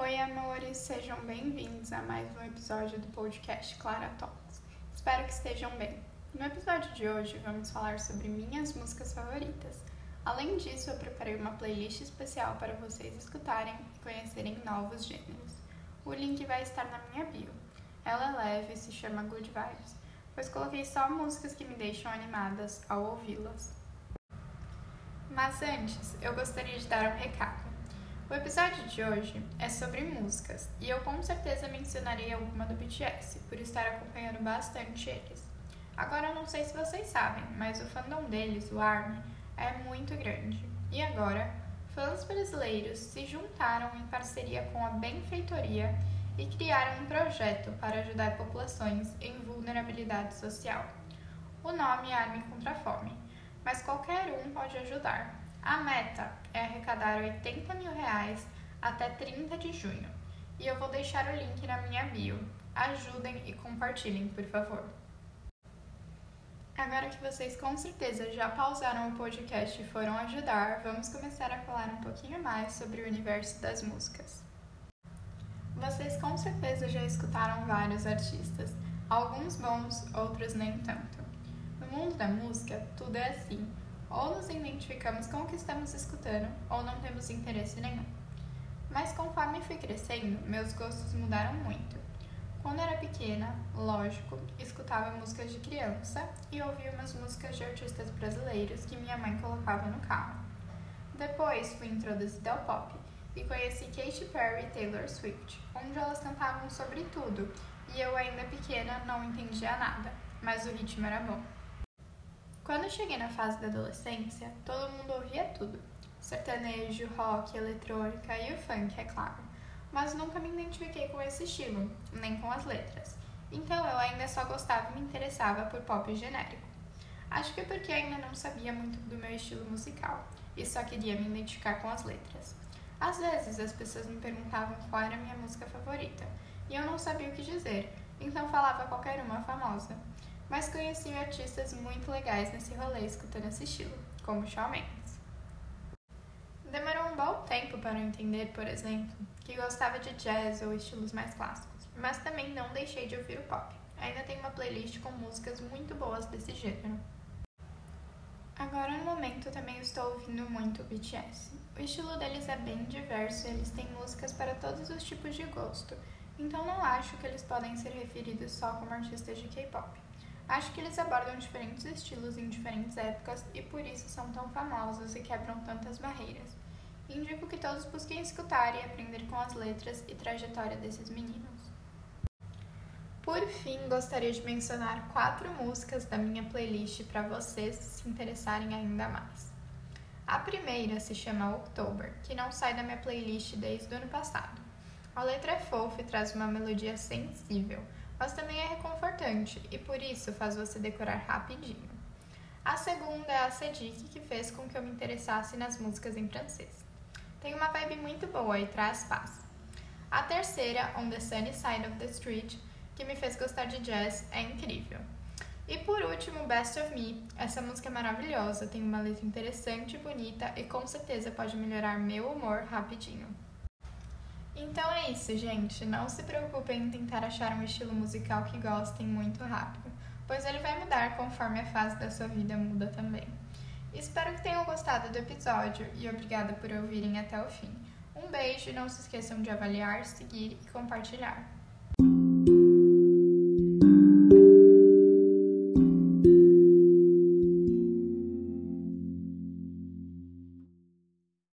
Oi, amores, sejam bem-vindos a mais um episódio do podcast Clara Talks. Espero que estejam bem. No episódio de hoje, vamos falar sobre minhas músicas favoritas. Além disso, eu preparei uma playlist especial para vocês escutarem e conhecerem novos gêneros. O link vai estar na minha bio. Ela é leve e se chama Good Vibes, pois coloquei só músicas que me deixam animadas ao ouvi-las. Mas antes, eu gostaria de dar um recado. O episódio de hoje é sobre músicas e eu com certeza mencionarei alguma do BTS, por estar acompanhando bastante eles. Agora não sei se vocês sabem, mas o fandom deles, o ARMY, é muito grande. E agora, fãs brasileiros se juntaram em parceria com a Benfeitoria e criaram um projeto para ajudar populações em vulnerabilidade social. O nome é Army contra a Fome, mas qualquer um pode ajudar. A meta é arrecadar 80 mil reais até 30 de junho. E eu vou deixar o link na minha bio. Ajudem e compartilhem, por favor. Agora que vocês com certeza já pausaram o podcast e foram ajudar, vamos começar a falar um pouquinho mais sobre o universo das músicas. Vocês com certeza já escutaram vários artistas, alguns bons, outros nem tanto. No mundo da música, tudo é assim ou nos identificamos com o que estamos escutando, ou não temos interesse nenhum. Mas conforme fui crescendo, meus gostos mudaram muito. Quando era pequena, lógico, escutava músicas de criança e ouvia umas músicas de artistas brasileiros que minha mãe colocava no carro. Depois fui introduzida ao pop e conheci Katy Perry e Taylor Swift, onde elas cantavam sobre tudo e eu, ainda pequena, não entendia nada, mas o ritmo era bom. Quando eu cheguei na fase da adolescência, todo mundo ouvia tudo: sertanejo, rock, eletrônica e o funk, é claro. Mas nunca me identifiquei com esse estilo, nem com as letras. Então eu ainda só gostava e me interessava por pop genérico. Acho que porque ainda não sabia muito do meu estilo musical e só queria me identificar com as letras. Às vezes as pessoas me perguntavam qual era a minha música favorita e eu não sabia o que dizer, então falava qualquer uma famosa mas conheci artistas muito legais nesse rolê escutando esse estilo, como Shawn Mendes. Demorou um bom tempo para eu entender, por exemplo, que gostava de jazz ou estilos mais clássicos, mas também não deixei de ouvir o pop. Ainda tenho uma playlist com músicas muito boas desse gênero. Agora no momento também estou ouvindo muito o BTS. O estilo deles é bem diverso eles têm músicas para todos os tipos de gosto, então não acho que eles podem ser referidos só como artistas de K-pop. Acho que eles abordam diferentes estilos em diferentes épocas e por isso são tão famosos e quebram tantas barreiras. Indico que todos busquem escutar e aprender com as letras e trajetória desses meninos. Por fim, gostaria de mencionar quatro músicas da minha playlist para vocês se interessarem ainda mais. A primeira se chama October, que não sai da minha playlist desde o ano passado. A letra é fofa e traz uma melodia sensível mas também é reconfortante e por isso faz você decorar rapidinho. A segunda é a Cedic, que fez com que eu me interessasse nas músicas em francês. Tem uma vibe muito boa e traz paz. A terceira, On the Sunny Side of the Street, que me fez gostar de jazz, é incrível. E por último, Best of Me. Essa música é maravilhosa, tem uma letra interessante bonita e com certeza pode melhorar meu humor rapidinho. Então é isso, gente. Não se preocupem em tentar achar um estilo musical que gostem muito rápido, pois ele vai mudar conforme a fase da sua vida muda também. Espero que tenham gostado do episódio e obrigada por ouvirem até o fim. Um beijo e não se esqueçam de avaliar, seguir e compartilhar.